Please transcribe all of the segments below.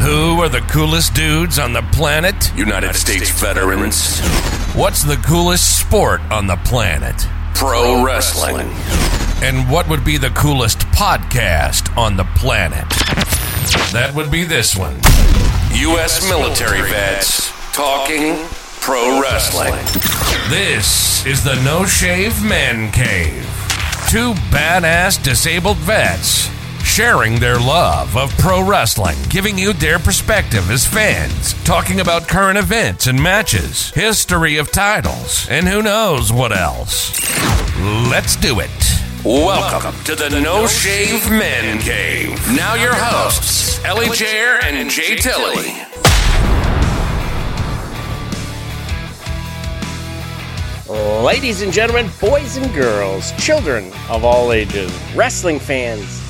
Who are the coolest dudes on the planet? United States veterans. What's the coolest sport on the planet? Pro wrestling. And what would be the coolest podcast on the planet? That would be this one. U.S. military vets talking pro wrestling. This is the No Shave Man Cave. Two badass disabled vets sharing their love of pro wrestling, giving you their perspective as fans, talking about current events and matches, history of titles, and who knows what else. Let's do it. Welcome to the No Shave Men Cave. Now your hosts, Ellie Jair and Jay Tilly. Ladies and gentlemen, boys and girls, children of all ages, wrestling fans,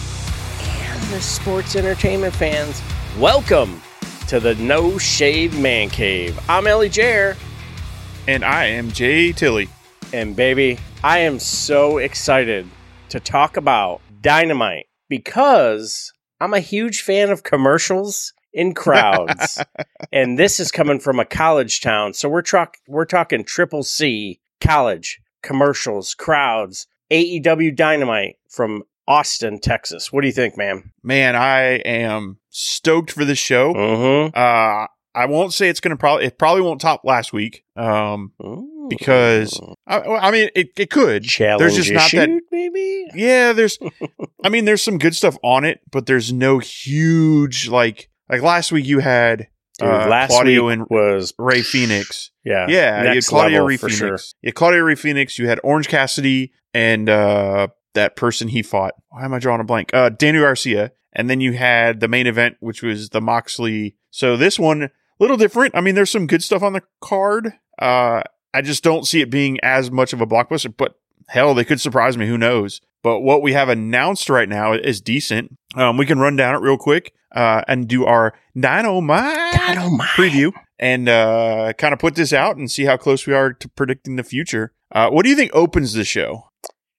sports entertainment fans, welcome to the No Shave Man Cave. I'm Ellie Jair, And I am Jay Tilly. and baby, I am so excited to talk about Dynamite because I'm a huge fan of commercials in crowds. and this is coming from a college town. So we're talk- we're talking triple C college commercials, crowds, AEW Dynamite from Austin, Texas. What do you think, man? Man, I am stoked for this show. Mm-hmm. Uh, I won't say it's going to probably, it probably won't top last week. Um, because I, I mean, it, it could. challenge There's just not that. maybe. Yeah, there's, I mean, there's some good stuff on it, but there's no huge, like, like last week you had Dude, uh, last Claudio week and was Rey Fenix. yeah, Yeah, you had level Rey Fenix. sure. You had Claudio Rey Fenix. You had Orange Cassidy and uh, that person he fought. Why am I drawing a blank? Uh, Daniel Garcia. And then you had the main event, which was the Moxley. So this one, a little different. I mean, there's some good stuff on the card. Uh, I just don't see it being as much of a blockbuster, but hell, they could surprise me. Who knows? But what we have announced right now is decent. Um, we can run down it real quick uh, and do our Dynamite, Dynamite. preview and uh, kind of put this out and see how close we are to predicting the future. Uh, what do you think opens the show?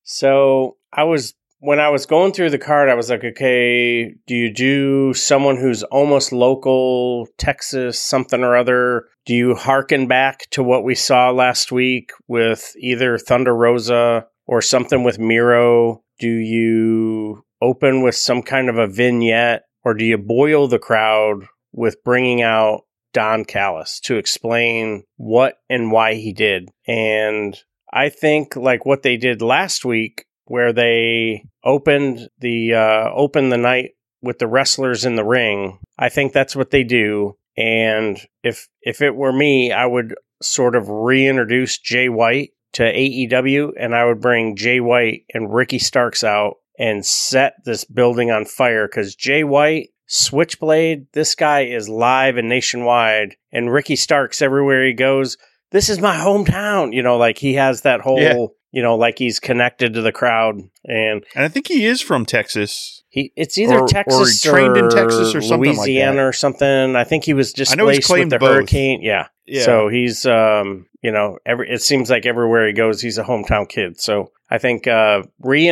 So I was when I was going through the card, I was like, okay, do you do someone who's almost local, Texas, something or other? Do you hearken back to what we saw last week with either Thunder Rosa or something with Miro? Do you open with some kind of a vignette or do you boil the crowd with bringing out Don Callis to explain what and why he did? And I think like what they did last week, where they opened the uh, opened the night with the wrestlers in the ring. I think that's what they do. And if if it were me, I would sort of reintroduce Jay White to AEW, and I would bring Jay White and Ricky Starks out and set this building on fire because Jay White. Switchblade, this guy is live and nationwide, and Ricky Starks everywhere he goes this is my hometown. You know, like he has that whole, Yeah. You know, like he's connected to the crowd, and And I think he is from Texas. he it's either Or- or Texas trained in Texas or something like Louisiana that. or something. I think he was I know he's displaced with the both. hurricane. Yeah. Yeah. So he's, um, you know, every it seems like everywhere he goes, he's a hometown kid. So I think uh,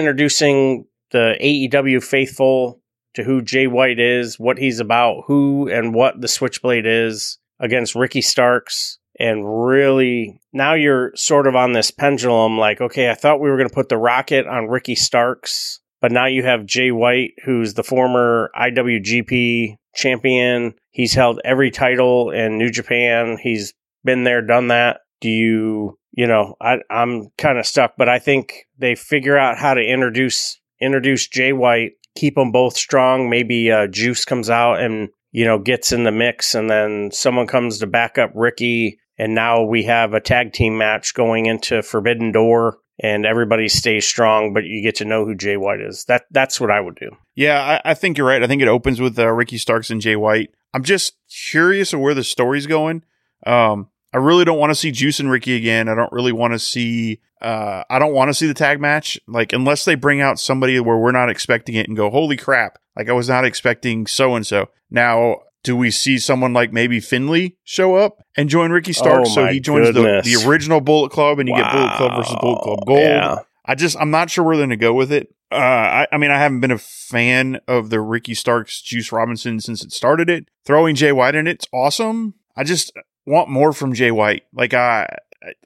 reintroducing the AEW faithful to who Jay White is, what he's about, who and what the Switchblade is against Ricky Starks, and really now you're sort of on this pendulum like, okay, I thought we were going to put the rocket on Ricky Starks, but now you have Jay White, who's the former IWGP champion. He's held every title in New Japan. He's been there, done that. Do you, you know, I, I'm kind of stuck, but I think they figure out how to introduce introduce Jay White, keep them both strong. Maybe uh, Juice comes out and you know gets in the mix, and then someone comes to back up Ricky, and now we have a tag team match going into Forbidden Door and everybody stays strong, but you get to know who Jay White is. That that's what I would do. Yeah, I, I think you're right. I think it opens with uh, Ricky Starks and Jay White. I'm just curious of where the story's going. Um, I really don't want to see Juice and Ricky again. I don't really want to see. Uh, I don't want to see the tag match. Like unless they bring out somebody where we're not expecting it and go, holy crap! Like I was not expecting so and so. Now do we see someone like maybe Finlay show up and join Ricky Starks? Oh, so he joins the, goodness. the original Bullet Club and you get Bullet Club versus Bullet Club Gold. yeah. I just, I'm not sure where they're going to go with it. Uh, I, I mean, I haven't been a fan of the Ricky Starks Juice Robinson since it started it. Throwing Jay White in it's awesome. I just want more from Jay White. Like, I,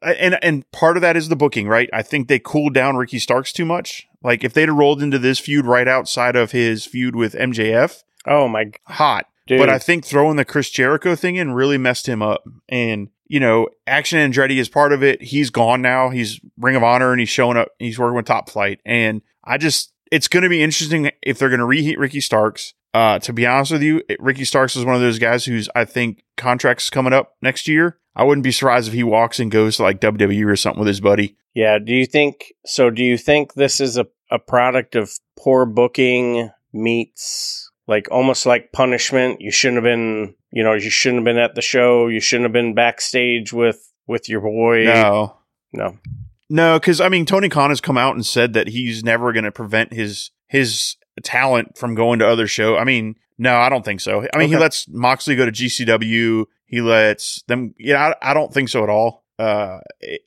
I- and and part of that is the booking, right? I think they cooled down Ricky Starks too much. Like, if they'd have rolled into this feud right outside of his feud with MJF, Oh my hot. Dude! But I think throwing the Chris Jericho thing in really messed him up. And, you know, Action Andretti is part of it. He's gone now. He's Ring of Honor and he's showing up. He's working with Top Flight. And I just, it's going to be interesting if they're going to reheat Ricky Starks. Uh, to be honest with you, Ricky Starks is one of those guys who's, I think, contracts coming up next year. I wouldn't be surprised if he walks and goes to like WWE or something with his buddy. yeah. Do you think so? Do you think this is a a product of poor booking meets like almost like punishment? You shouldn't have been. You know, you shouldn't have been at the show. You shouldn't have been backstage with with your boy. No, no. No, because I mean, Tony Khan has come out and said that he's never going to prevent his his talent from going to other show. I mean, no, I don't think so. I mean, he lets Moxley go to GCW. He lets them. Yeah, I, I don't think so at all. Uh,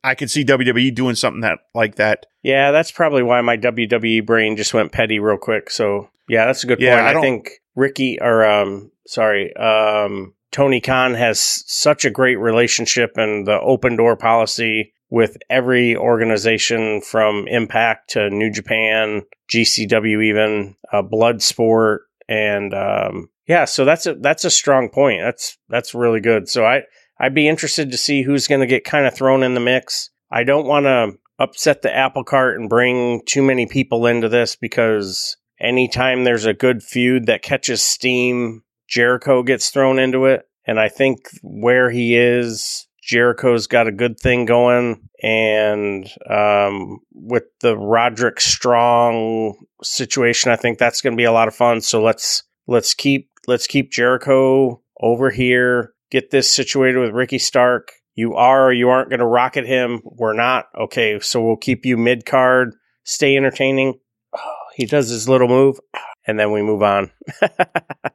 I could see WWE doing something that like that. Yeah, that's probably why my WWE brain just went petty real quick. So yeah, that's a good Yeah, point. I I, think Ricky or um sorry, um Tony Khan has such a great relationship and the open door policy with every organization from Impact to New Japan, GCW even, uh, Bloodsport and um yeah, so that's a that's a strong point. That's that's really good. So I I'd be interested to see who's going to get kind of thrown in the mix. I don't want to upset the apple cart and bring too many people into this because anytime there's a good feud that catches steam, Jericho gets thrown into it. And I think where he is, Jericho's got a good thing going. And um, with the Roderick Strong situation, I think that's going to be a lot of fun. So let's let's keep let's keep Jericho over here. Get this situated with Ricky Stark. You are or you aren't going to rocket him. We're not. Okay, so we'll keep you mid card. Stay entertaining. He does his little move, and then we move on.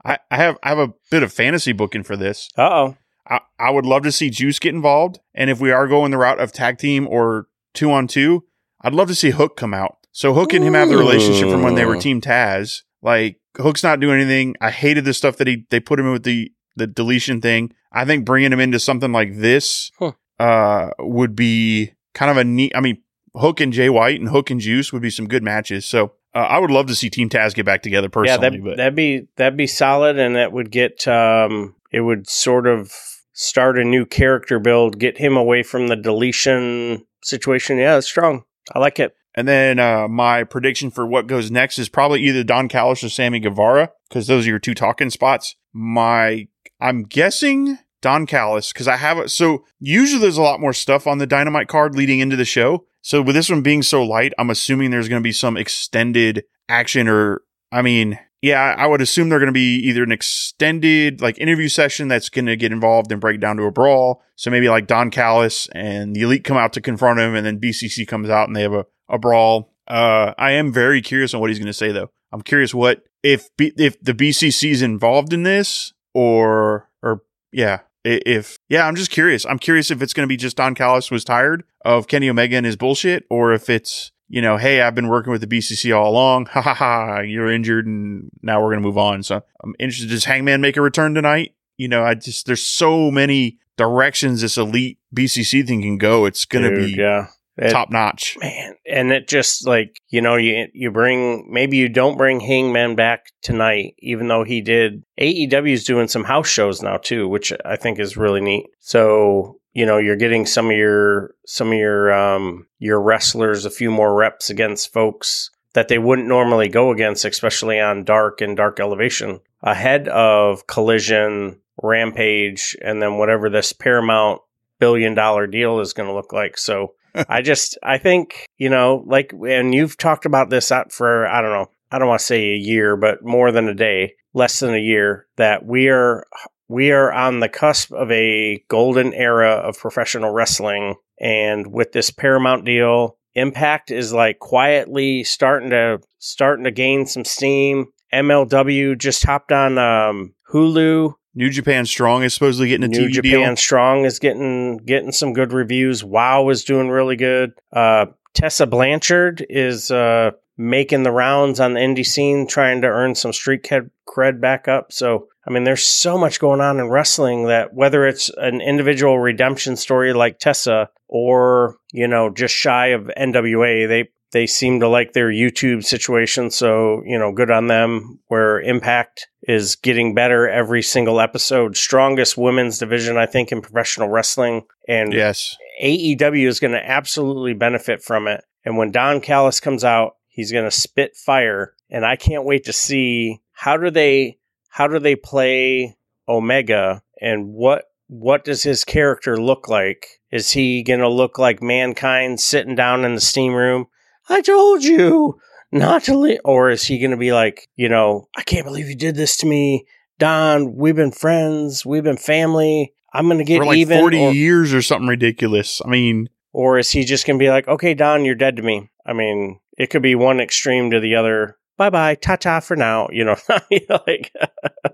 I, I have I have a bit of fantasy booking for this. Uh oh. I, I would love to see Juice get involved, and if we are going the route of tag team or two on two, I'd love to see Hook come out. So Hook and him have the relationship from when they were Team Taz. Like Hook's not doing anything. I hated the stuff that he they put him in with the the deletion thing. I think bringing him into something like this Huh. uh would be kind of a neat. I mean, Hook and Jay White and Hook and Juice would be some good matches. So uh, I would love to see Team Taz get back together Yeah, personally. that but that'd be that'd be solid, and that would get um, it would sort of start a new character build, get him away from the deletion situation. Yeah, it's strong. I like it. And then uh, my prediction for what goes next is probably either Don Callis or Sammy Guevara because those are your two talking spots. My I'm guessing Don Callis because I have it. So usually there's a lot more stuff on the Dynamite card leading into the show. So with this one being so light, I'm assuming there's going to be some extended action or I mean, yeah, I would assume they're going to be either an extended like interview session that's going to get involved and break down to a brawl. So maybe like Don Callis and the Elite come out to confront him, and then BCC comes out and they have a, a brawl. Uh, I am very curious on what he's going to say though. I'm curious what if B, if the BCC is involved in this or or yeah. If yeah, I'm just curious. I'm curious if it's going to be just Don Callis was tired of Kenny Omega and his bullshit, or if it's you know, hey, I've been working with the BCC all along. Ha ha ha. You're injured, and now we're gonna move on. So I'm interested. Does Hangman make a return tonight? You know, I just there's so many directions this elite BCC thing can go. It's gonna be yeah. Top notch. Man, and it just like you know you you bring maybe you don't bring Hangman back tonight, even though he did. AEW is doing some house shows now too, which I think is really neat. So you know you're getting some of your some of your um your wrestlers a few more reps against folks that they wouldn't normally go against, especially on Dark and Dark Elevation ahead of Collision, Rampage, and then whatever this Paramount billion dollar deal is going to look like. So I just I think you know like and you've talked about this out for I don't know I don't want to say a year but more than a day less than a year that we are we are on the cusp of a golden era of professional wrestling. And with this Paramount deal Impact is like quietly starting to starting to gain some steam. MLW just hopped on um, Hulu New Japan Strong is supposedly getting a New TV Japan deal. Strong is getting getting some good reviews. WoW is doing really good. Uh, Tessa Blanchard is uh, making the rounds on the indie scene, trying to earn some street cred, cred back up. So, I mean, there's so much going on in wrestling that whether it's an individual redemption story like Tessa or you know just shy of NWA, they they seem to like their YouTube situation. So, you know, good on them. Where Impact is getting better every single episode. Strongest women's division, I think, in professional wrestling. And Yes. AEW is going to absolutely benefit from it. And when Don Callis comes out, he's going to spit fire. And I can't wait to see how do they how do they play Omega and what what does his character look like? Is he going to look like mankind sitting down in the steam room? I told you not to leave. Or is he going to be like, you know, I can't believe you did this to me. Don, we've been friends. We've been family. I'm going to get For like even. 40 or, years or something ridiculous. I mean, or is he just going to be like, okay, Don, you're dead to me? I mean, it could be one extreme to the other. Bye bye, ta ta for now. You know, like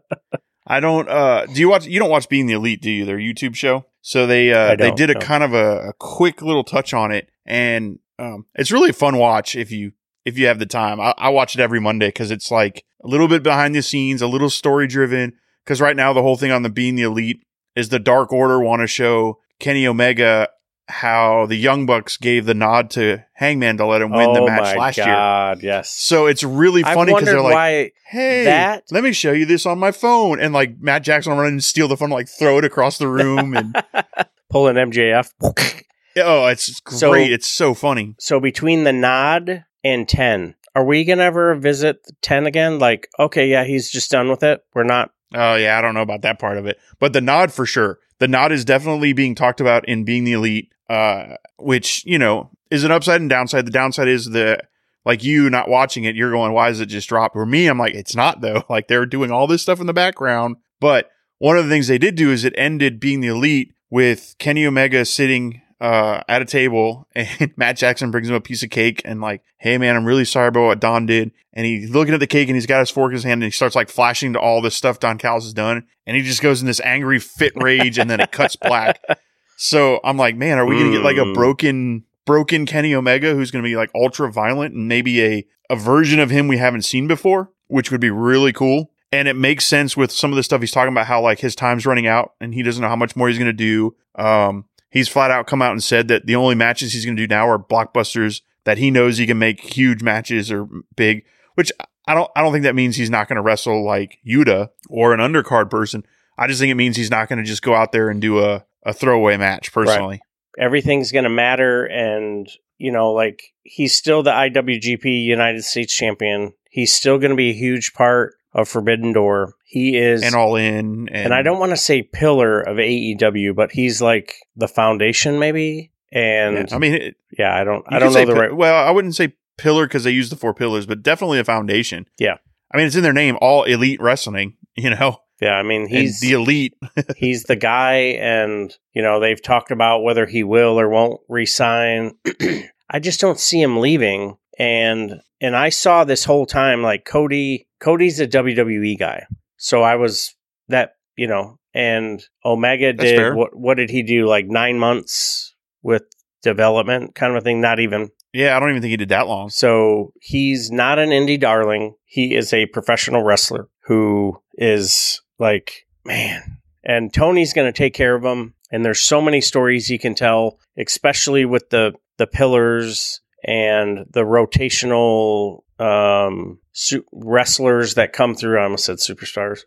I don't. Uh, do you watch? You don't watch Being the Elite, do you? Their YouTube show. So they uh, they did a no. kind of a, a quick little touch on it, and um, it's really a fun watch if you if you have the time. I, I watch it every Monday because it's like a little bit behind the scenes, a little story driven. Because right now the whole thing on the Being the Elite is the Dark Order want to show Kenny Omega how the Young Bucks gave the nod to Hangman to let him win the oh match my last year. Oh, God, yes. So it's really funny because they're like, hey, that- let me show you this on my phone. And like Matt Jackson will run and steal the phone, like throw it across the room. And pulling MJF. oh, it's great. So- it's so funny. so between the nod and 10, are we going to ever visit 10 again? Like, okay, yeah, he's just done with it. We're not. Oh, yeah. I don't know about that part of it. But the nod for sure. The nod is definitely being talked about in being the elite, uh, which, you know, is an upside and downside. The downside is the, like you not watching it, you're going, why is it just dropped? For me, I'm like, it's not though. Like they're doing all this stuff in the background. But one of the things they did do is it ended being the elite with Kenny Omega sitting uh, at a table and Matt Jackson brings him a piece of cake and like, hey man, I'm really sorry about what Don did. And he's looking at the cake and he's got his fork in his hand and he starts like flashing to all this stuff Don Callis has done. And he just goes in this angry fit rage and then it cuts black. So I'm like, man, are we going to get like a broken, broken Kenny Omega who's going to be like ultra violent and maybe a, a version of him we haven't seen before, which would be really cool. And it makes sense with some of the stuff he's talking about, how like his time's running out and he doesn't know how much more he's going to do. Um, he's flat out come out and said that the only matches he's going to do now are blockbusters that he knows he can make huge matches or big, which I don't, I don't think that means he's not going to wrestle like Yuta or an undercard person. I just think it means he's not going to just go out there and do a, a throwaway match personally. Everything's going to matter. And, you know, like he's still the IWGP United States champion. He's still going to be a huge part of Forbidden Door. He is. And all in. And, and I don't want to say pillar of AEW, but he's like the foundation, maybe. And Yeah, I mean, it, yeah, I don't, I don't know the pi- right. Well, I wouldn't say pillar because they use the four pillars, but definitely a foundation. Yeah. I mean, it's in their name, all elite wrestling. You know, Yeah, I mean, he's he's the elite. he's the guy, and you know they've talked about whether he will or won't resign. I just don't see him leaving, and and I saw this whole time like Cody. Cody's a WWE guy, so I was that you know, and Omega That's fair. did what? What did he do? Like nine months with development, kind of a thing. Not even Yeah, I don't even think he did that long. So he's not an indie darling. He is a professional wrestler who is like, man. And Tony's going to take care of him. And there's so many stories he can tell, especially with the the pillars and the rotational um, su- wrestlers that come through. I almost said superstars.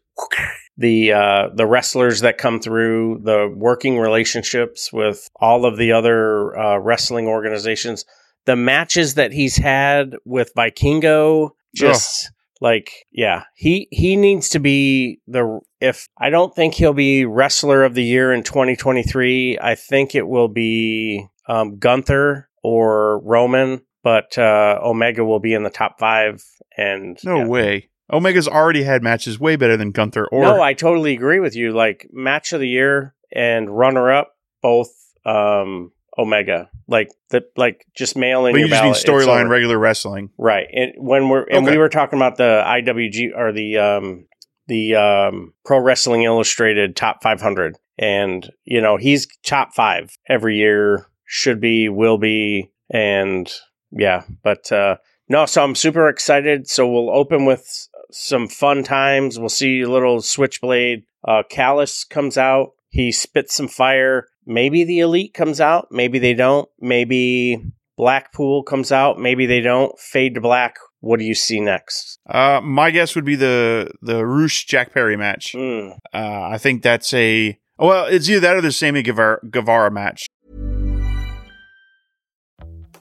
The uh, the wrestlers that come through, the working relationships with all of the other uh, wrestling organizations, the matches that he's had with Vikingo, just like yeah, he he needs to be the if I don't think he'll be wrestler of the year in 2023. I think it will be um, Gunther or Roman, but uh, Omega will be in the top five. And No yeah. way. Omega's already had matches way better than Gunther or no, I totally agree with you. Like match of the year and runner up, both um, Omega. Like the like just mail in but you just ballot. It's storyline regular wrestling. Right. And when we're and Okay. we were talking about the IWG or the um the um Pro Wrestling Illustrated top 500 and you know, he's top 5 every year should be will be and yeah, but uh no, so I'm super excited. So we'll open with some fun times. We'll see a little switchblade. Uh Callis comes out. He spits some fire. Maybe the elite comes out. Maybe they don't. Maybe Blackpool comes out. Maybe they don't. Fade to black. What do you see next? Uh, my guess would be the the Rush Jack Perry match. Mm. Uh, I think that's a well, it's either that or the Sammy Guevara, Guevara match.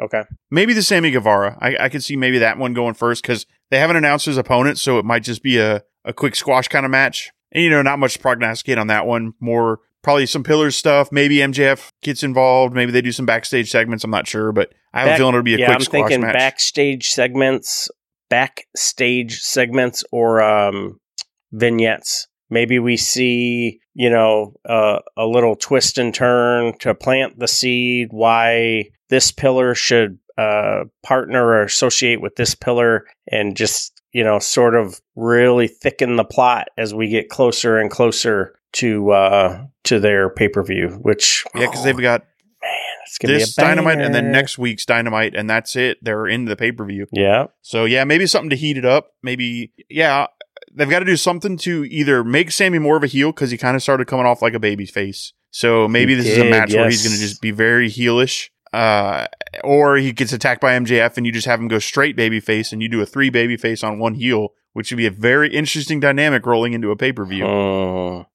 Okay. Maybe the Sammy Guevara. I, I could see maybe that one going first because they haven't announced his opponent, so it might just be a, a quick squash kind of match. And you know, not much to prognosticate on that one. More probably some pillars stuff. Maybe MJF gets involved. Maybe they do some backstage segments. I'm not sure, but I have a feeling it'll be a yeah, quick I'm squash thinking match. backstage segments, backstage segments, or um, vignettes. Maybe we see, you know, uh, a little twist and turn to plant the seed. Why this pillar should uh, partner or associate with this pillar, and just you know, sort of really thicken the plot as we get closer and closer to uh, to their pay per view. Which yeah, because they've got it's gonna this be a dynamite and then next week's dynamite, and that's it. They're into the pay per view. Yeah. So yeah, maybe something to heat it up. Maybe yeah, they've got to do something to either make Sammy more of a heel because he kind of started coming off like a baby face. So maybe He this is a did, match where he's going to just be very heelish. Uh, or he gets attacked by MJF and you just have him go straight baby face and you do a three baby face on one heel, which would be a very interesting dynamic rolling into a pay per view. Mm.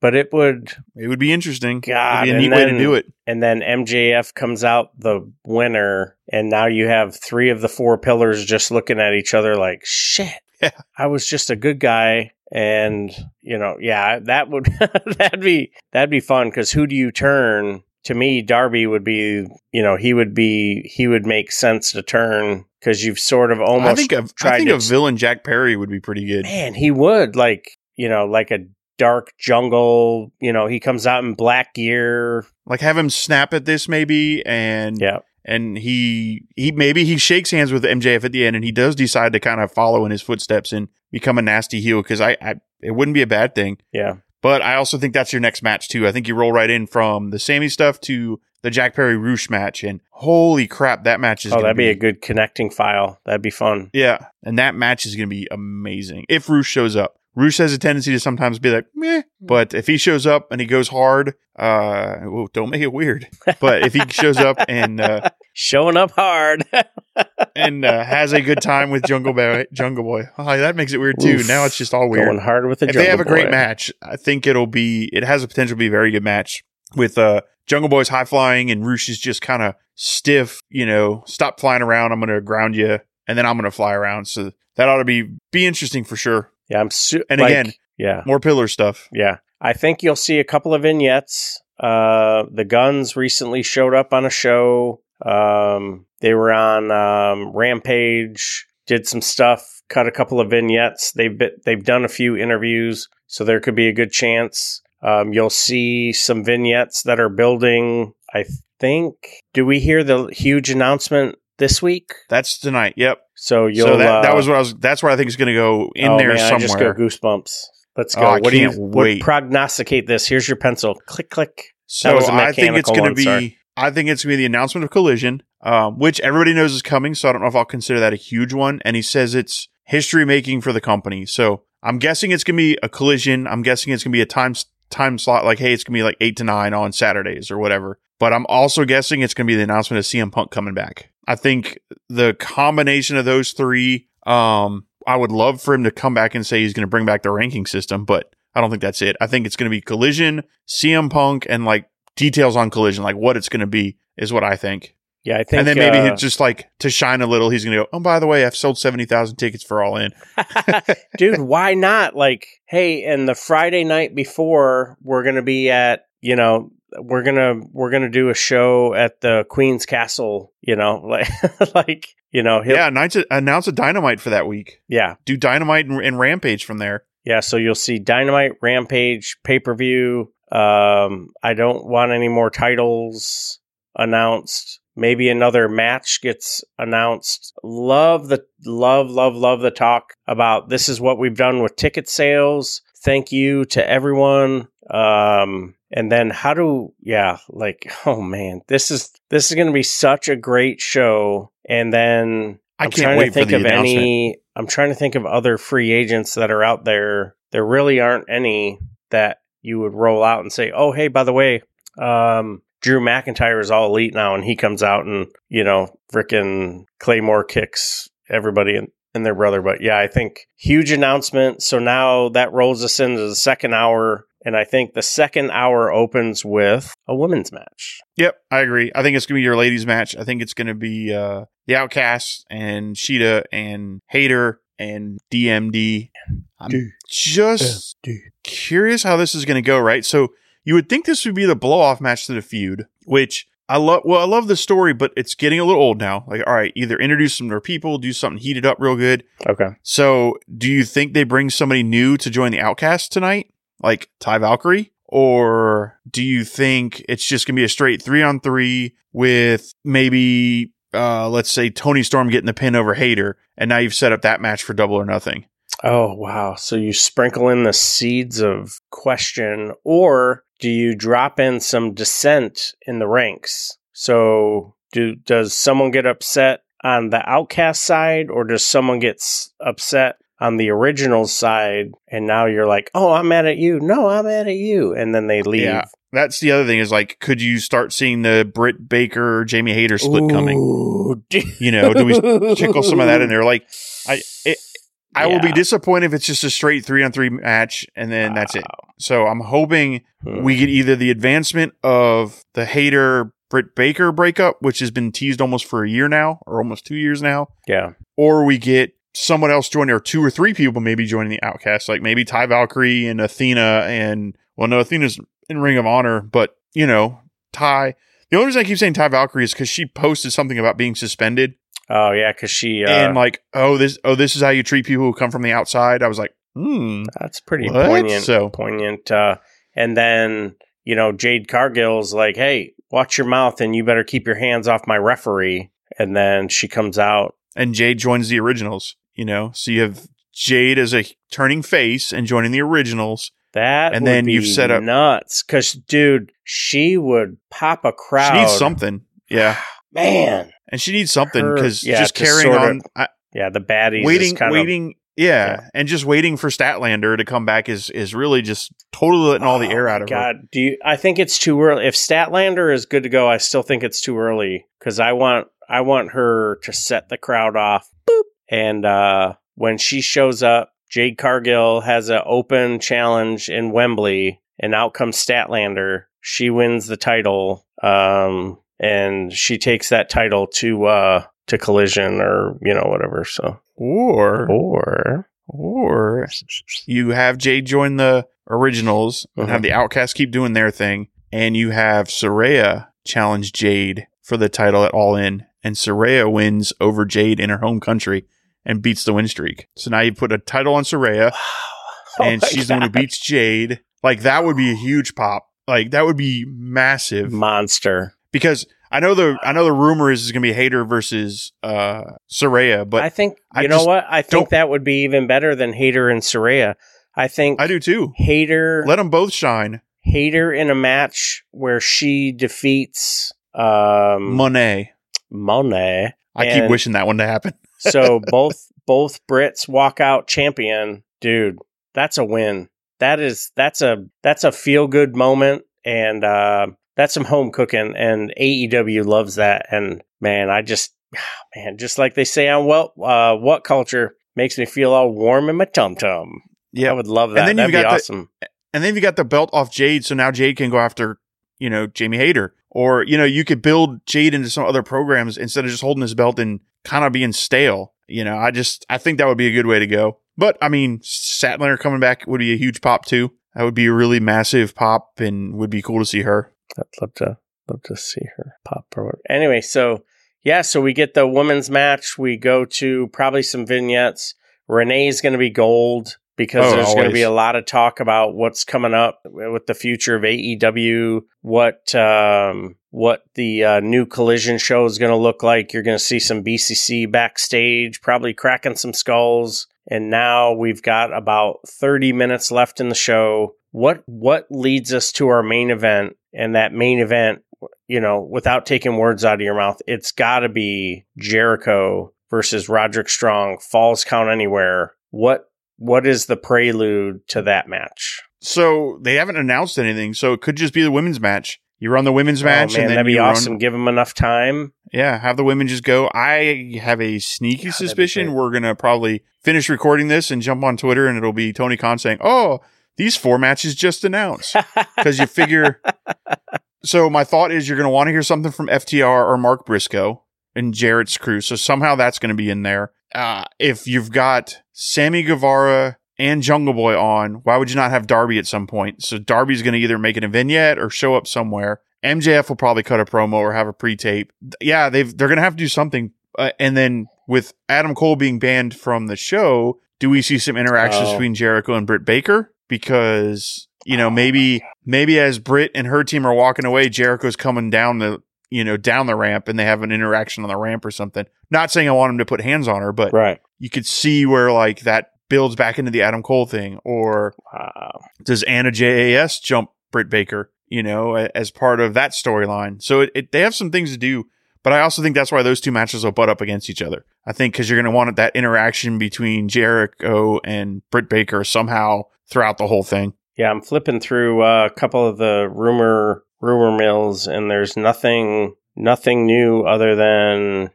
But it would, It would be interesting. God, It'd be a and neat way to then- do it. and then MJF comes out the winner, and now you have three of the four pillars just looking at each other like, shit, Yeah. I was just a good guy. And, you know, yeah, that would, that'd be, that'd be fun because who do you turn? To me, Darby would be, you know, he would be, he would make sense to turn because you've sort of almost I think a, I think to a villain Jack Perry would be pretty good. Man, he would like you know like a dark jungle. You know, he comes out in black gear. Like have him snap at this maybe and Yeah, and he he maybe he shakes hands with MJF at the end, and he does decide to kind of follow in his footsteps and become a nasty heel because I, I it wouldn't be a bad thing. yeah, But I also think that's your next match too. I think you roll right in from the Sammy stuff to the Jack Perry Rush match, and holy crap, that match is oh, that'd be a good connecting file. That'd be fun. yeah, and that match is going to be amazing if Rush shows up. Rush has a tendency to sometimes be like, meh. But if he shows up and he goes hard, uh, well, don't make it weird. But if he shows up and uh, Showing up hard. and uh, has a good time with Jungle Boy, Jungle Boy, oh, that makes it weird too. Oof. Now it's just all weird. Going hard with the if they have a great Boy. match, I think it'll be. It has a potential to be a very good match with uh, Jungle Boy's high flying and Rush is just kind of stiff. You know, stop flying around. I'm going to ground you, and then I'm going to fly around. So that ought to be be interesting for sure. Yeah, I'm su- And like, again, yeah, More pillar stuff. yeah. I think you'll see a couple of vignettes. Uh, the Guns recently showed up on a show. Um, they were on um, Rampage, did some stuff, cut a couple of vignettes. They've been, they've done a few interviews, so there could be a good chance. Um, you'll see some vignettes that are building. I think. Do we hear the huge announcement this week? That's tonight. Yep. So you'll. so that, that uh, was what I was. That's where I think is going to go in oh, there man, I just somewhere. go goosebumps. Let's Oh, go. I what do you what wait. prognosticate this? Here's your pencil. Click click. So I think it's going to be. I think it's going to be the announcement of Collision, um, which everybody knows is coming. So I don't know if I'll consider that a huge one. And he says it's history making for the company. So I'm guessing it's going to be a Collision. I'm guessing it's going to be a time time slot. Like, hey, it's going to be like eight to nine on Saturdays or whatever. But I'm also guessing it's going to be the announcement of CM Punk coming back. I think the combination of those three. Um, I would love for him to come back and say he's going to bring back the ranking system, but I don't think that's it. I think it's going to be Collision, CM Punk, and like details on Collision, like what it's going to be, is what I think. Yeah, I think. and then maybe uh, just like to shine a little, he's going to go, oh, by the way, I've sold 70,000 tickets for All In. dude, why not? Like, hey, and the Friday night before, we're gonna be at, you know, we're gonna we're gonna do a show at the Queen's Castle. You know, like like you know, he'll, yeah, announce a, announce a Dynamite for that week. yeah, Do Dynamite and, and Rampage from there. yeah. So you'll see Dynamite, Rampage, pay per view. Um, I don't want any more titles announced. Maybe another match gets announced. Love the love, love, love the talk about this is what we've done with ticket sales. Thank you to everyone. Um, and then how do yeah, like oh man, this is this is going to be such a great show. And then I I'm can't trying wait to think for the of announcement. any. I'm trying to think of other free agents that are out there. There really aren't any that you would roll out and say, "Oh, hey, by the way, um, Drew McIntyre is all elite now," and he comes out and you know, frickin' Claymore kicks everybody and, and their brother. But yeah, I think huge announcement. So now that rolls us into the second hour. And I think the second hour opens with a women's match. Yep, I agree. I think it's gonna be your ladies match. I think it's gonna be uh the Outcasts and Sheeta and Hayter and DMD. I'm just curious how this is gonna go, right? So you would think this would be the blow off match to the feud, which I love well, I love the story, but it's getting a little old now. Like, all right, either introduce some more people, do something heated up real good. Okay. So do you think they bring somebody new to join the Outcast tonight? Like Ty Valkyrie? Or do you think it's just gonna be a straight three on three with maybe uh let's say Toni Storm getting the pin over Hayter, and now you've set up that match for double or nothing. Oh, wow. So you sprinkle in the seeds of question, or do you drop in some dissent in the ranks? So do does someone get upset on the outcast side, or does someone get s- upset on the original side? And now you're like, oh, I'm mad at you. No, I'm mad at you. And then they leave. Yeah. That's the other thing is like, could you start seeing the Britt Baker Jamie Hayter split coming? Ooh, dude. You know, do we tickle some of that in there? Like, I it, I will be disappointed if it's just a straight three on three match and then that's it. So I'm hoping Hmm. we get either the advancement of the Hayter Britt Baker breakup, which has been teased almost for a year now, or almost two years now, Yeah. or we get someone else joining, or two or three people maybe joining the Outcast, like maybe Ty Valkyrie and Athena, and well, no, Athena's in Ring of Honor, but you know, Ty. The only reason I keep saying Ty Valkyrie is because she posted something about being suspended, Oh, yeah. Because she. Uh, and like, oh, this, oh, this is how you treat people who come from the outside. I was like, hmm, That's pretty What? poignant. So- poignant. Uh, and then you know Jade Cargill's like, "Hey, watch your mouth, and you better keep your hands off my referee." And then she comes out. and Jade joins the originals. You know, so you have Jade as a turning face and joining the originals. That And would then you've set up- nuts because, dude, she would pop a crowd. She needs something, yeah, man. and she needs something Her- because yeah, just carrying on, I, Yeah, the baddies. waiting, waiting, Yeah, Yeah. and just waiting for Statlander to come back is is really just totally letting all the air out of her. Oh God, do you? I think it's too early. If Statlander is good to go, I still think it's too early because I want I want her to set the crowd off. Boop. And uh, when she shows up, Jade Cargill has an open challenge in Wembley, and out comes Statlander. She wins the title, um, and she takes that title to uh, to Collision or you know whatever. So Or or or you have Jade join the originals and have Mhm. the Outcasts keep doing their thing, and you have Saraya challenge Jade for the title at All In, and Saraya wins over Jade in her home country and beats the win streak. So now you put a title on Saraya, and Oh my she's the one who beats Jade. Like that would be a huge pop. Like that would be massive monster. because I know the I know the rumor is it's gonna be Hayter versus uh Saraya, but I think I you know what? I think that would be even better than Hayter and Saraya. I think I do too. Hayter Let them both shine. Hayter in a match where she defeats um Moné. Moné. I keep wishing that one to happen. So both both Brits walk out champion. Dude, that's a win. That is that's a that's a feel good moment and uh that's some home cooking and AEW loves that and man, I just man, just like they say on what uh what culture makes me feel all warm in my tum tum. Yeah. I would love And that. then That'd be got the- awesome. And then you got the belt off Jade, so now Jade can go after, you know, Jamie Hayter. Or, you know, you could build Jade into some other programs instead of just holding his belt and kind of being stale. You know, I just I think that would be a good way to go. But I mean, Statlander coming back would be a huge pop too. That would be a really massive pop and would be cool to see her. I'd love to love to see her pop or whatever. Anyway, so yeah, so we get the women's match. We go to probably some vignettes. Renee's going to be gold because Oh, there's going to be a lot of talk about what's coming up with the future of AEW, what um, what the uh, new Collision show is going to look like. You're going to see some BCC backstage, probably cracking some skulls. And now we've got about 30 minutes left in the show. What what leads us to our main event? And that main event, you know, without taking words out of your mouth, it's got to be Jericho versus Roderick Strong, Falls Count Anywhere. What what is the prelude to that match? So they haven't announced anything, so it could just be the women's match. You run the women's match, oh, man, and then that'd be you run- awesome. Give them enough time. Yeah, have the women just go. I have a sneaky suspicion we're gonna probably finish recording this and jump on Twitter, and it'll be Tony Khan saying, "Oh, these four matches just announced." Because you figure. so my thought is you're gonna want to hear something from FTR or Mark Briscoe and Jarrett's crew. So somehow that's gonna be in there. Uh, if you've got Sammy Guevara and Jungle Boy on, why would you not have Darby at some point? So Darby's gonna either make it a vignette or show up somewhere. MJF will probably cut a promo or have a pre-tape. Yeah, they've they're gonna have to do something. Uh, and then with Adam Cole being banned from the show, do we see some interactions Oh. between Jericho and Britt Baker? Because you know maybe maybe as Britt and her team are walking away, Jericho's coming down the you know down the ramp and they have an interaction on the ramp or something. Not saying I want him to put hands on her, but Right. You could see where like that builds back into the Adam Cole thing. Or Wow. does Anna JAS jump Britt Baker, you know, as part of that storyline? So it, it, they have some things to do, but I also think that's why those two matches will butt up against each other. I think because you're going to want that interaction between Jericho and Britt Baker somehow throughout the whole thing. Yeah, I'm flipping through uh, a couple of the rumor rumor mills, and there's nothing nothing new other than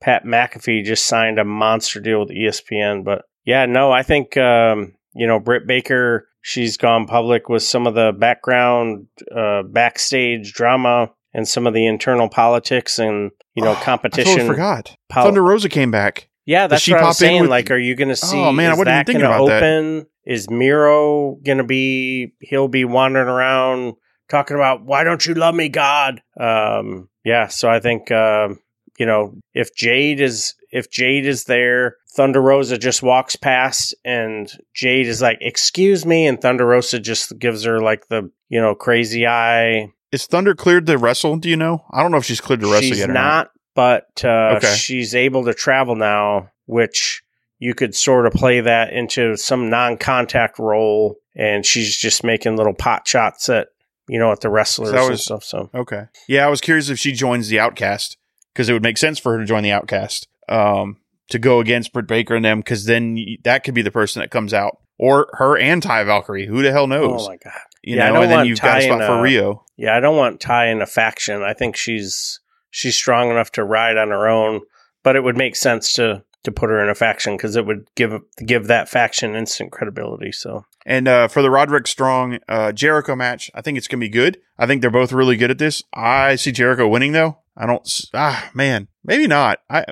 Pat McAfee just signed a monster deal with ESPN. But yeah, no, I think um, you know Britt Baker. She's gone public with some of the background, uh, backstage drama, and some of the internal politics and you know Oh, I competition. totally forgot. Thunder Rosa came back. Yeah, that's she what I was in saying. with- like, are you going to see? Oh, man, I wasn't even that thinking about that. open? Is Miro going to be? He'll be wandering around talking about why don't you love me, God? Um, yeah. So I think um, you know if Jade is if Jade is there, Thunder Rosa just walks past, and Jade is like, "Excuse me," and Thunder Rosa just gives her like the you know crazy eye. Is Thunder cleared to wrestle? Do you know? I don't know if she's cleared to wrestle She's yet or not, but uh, Okay. she's able to travel now, which you could sort of play that into some non-contact role, and she's just making little pot shots at you know at the wrestlers that and was- stuff. So Okay. Yeah, I was curious if she joins the Outcast because it would make sense for her to join the Outcast. Um, to go against Britt Baker and them because then that could be the person that comes out or her and Ty Valkyrie. Who the hell knows? Oh my god. you Yeah, I know, don't and then want you've got a Ty spot in for a- Rio. Yeah, I don't want Ty in a faction. I think she's she's strong enough to ride on her own, but it would make sense to to put her in a faction because it would give give that faction instant credibility. So And uh, for the Roderick Strong uh, Jericho match, I think it's gonna be good. I think they're both really good at this. I see Jericho winning though. I don't. Ah, man, maybe not. I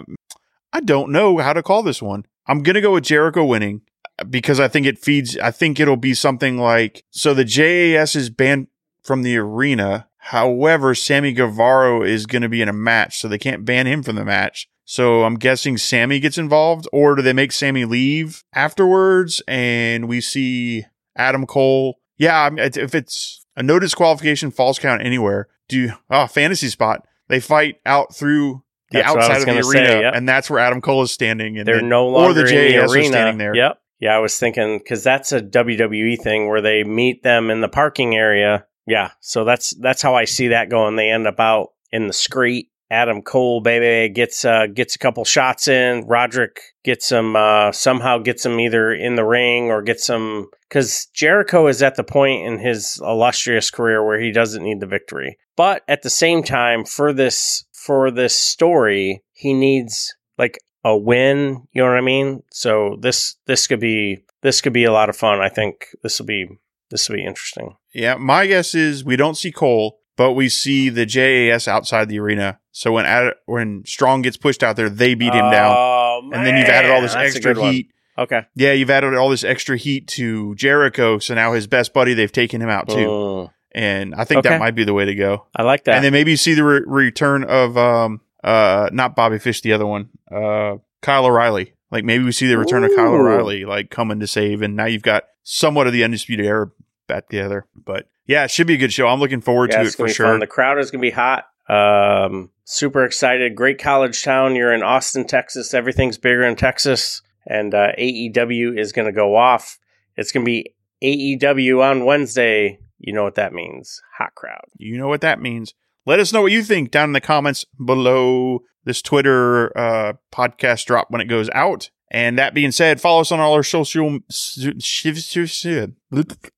I don't know how to call this one. I'm gonna go with Jericho winning because I think it feeds. I think it'll be something like so. The JAS is banned from the arena. However, Sammy Guevara is going to be in a match, so they can't ban him from the match. So I'm guessing Sammy gets involved, or do they make Sammy leave afterwards? And we see Adam Cole. Yeah, I mean, if it's a no disqualification, falls count anywhere, do oh fantasy spot. They fight out through the That's outside of the gonna say, arena, yep. and that's where Adam Cole is standing. And they're then- no or longer the in the JAS are arena. standing there. Yep. Yeah, I was thinking because that's a WWE thing where they meet them in the parking area. Yeah, so that's that's how I see that going. They end up out in the street. Adam Cole, baby, gets uh, gets a couple shots in. Roderick gets him uh, somehow gets him either in the ring or gets him because Jericho is at the point in his illustrious career where he doesn't need the victory. But at the same time, for this for this story, he needs like a win. You know what I mean? So this this could be this could be a lot of fun. I think this will be this will be interesting. Yeah, my guess is we don't see Cole, but we see the JAS outside the arena. So when Ad- when Strong gets pushed out there, they beat him down, Oh, and then you've added all this that's extra heat. Okay. Yeah, you've added all this extra heat to Jericho. So now his best buddy, they've taken him out too, and I think Okay. that might be the way to go. I like that. And then maybe you see the re- return of um uh not Bobby Fish, the other one, uh Kyle O'Reilly. Like maybe we see the return of Kyle O'Reilly, like coming to save, and now you've got somewhat of the undisputed era back together. But yeah, it should be a good show. I'm looking forward yeah, to it for sure. fun. The crowd is gonna be hot. Um, super excited. Great college town. You're in Austin, Texas. Everything's bigger in Texas, and uh, AEW is gonna go off. It's gonna be AEW on Wednesday. You know what that means? Hot crowd. You know what that means. Let us know what you think down in the comments below this Twitter uh, podcast drop when it goes out. And that being said, follow us on all our social.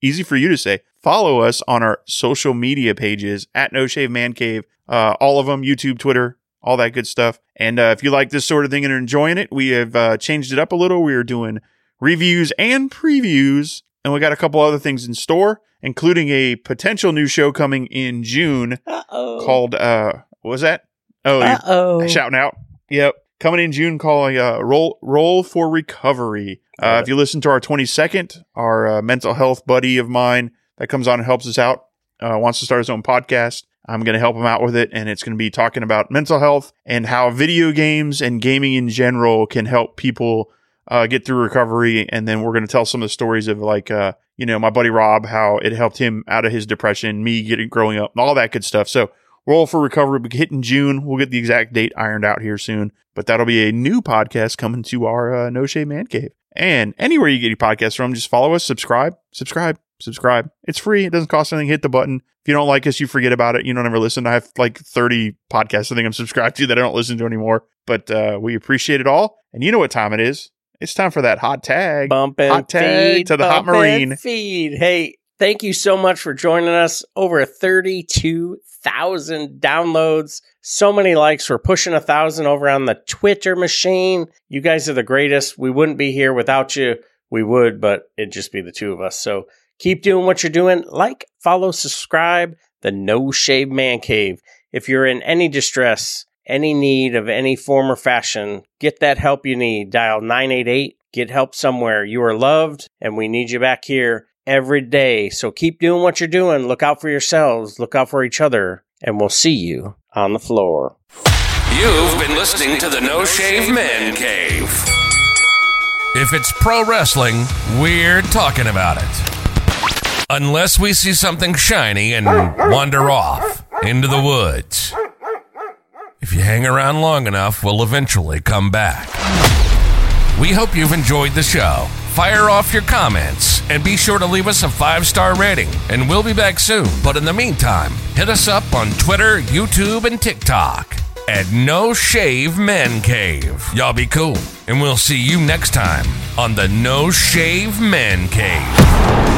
Easy for you to say. Follow us on our social media pages at No Shave Man Cave. Uh, all of them: YouTube, Twitter, all that good stuff. And uh, if you like this sort of thing and are enjoying it, we have uh, changed it up a little. We are doing reviews and previews, and we got a couple other things in store, including a potential new show coming in June Uh-oh. called uh what was that? Oh, shouting out. Yep. Coming in June calling uh, Roll Roll for Recovery. Uh, if you listen to our 22nd, our uh, mental health buddy of mine that comes on and helps us out, uh, wants to start his own podcast. I'm going to help him out with it, and it's going to be talking about mental health and how video games and gaming in general can help people uh, get through recovery. And then we're going to tell some of the stories of like, uh, you know, my buddy Rob, how it helped him out of his depression, me getting growing up, and all that good stuff. So Roll for Recovery will be hitting June. We'll get the exact date ironed out here soon, but that'll be a new podcast coming to our uh, No Shave Man Cave. And anywhere you get your podcast from, just follow us, subscribe, subscribe, subscribe. It's free. It doesn't cost anything. Hit the button. If you don't like us, you forget about it. You don't ever listen. I have like 30 podcasts I think I'm subscribed to that I don't listen to anymore, but uh, we appreciate it all. And you know what time it is. It's time for that hot tag. Bump and hot tag feed, to the hot marine. feed. Hey, thank you so much for joining us. Over 32,000 downloads. So many likes. We're pushing a thousand over on the Twitter machine. You guys are the greatest. We wouldn't be here without you. We would, but it'd just be the two of us. So keep doing what you're doing. Like, follow, subscribe. The No Shave Man Cave. If you're in any distress, any need of any form or fashion, get that help you need. Dial 988. Get help somewhere. You are loved, and we need you back here every day. So keep doing what you're doing. Look out for yourselves, look out for each other, and we'll see you on the floor. You've been listening to the No Shave Man Cave. If it's pro wrestling, we're talking about it. Unless we see something shiny and wander off into the woods. If you hang around long enough, we'll eventually come back. We hope you've enjoyed the show. Fire off your comments and be sure to leave us a five star rating. And we'll be back soon. But in the meantime, hit us up on Twitter, YouTube, and TikTok. at No Shave Man Cave. Y'all be cool, and we'll see you next time on the No Shave Man Cave.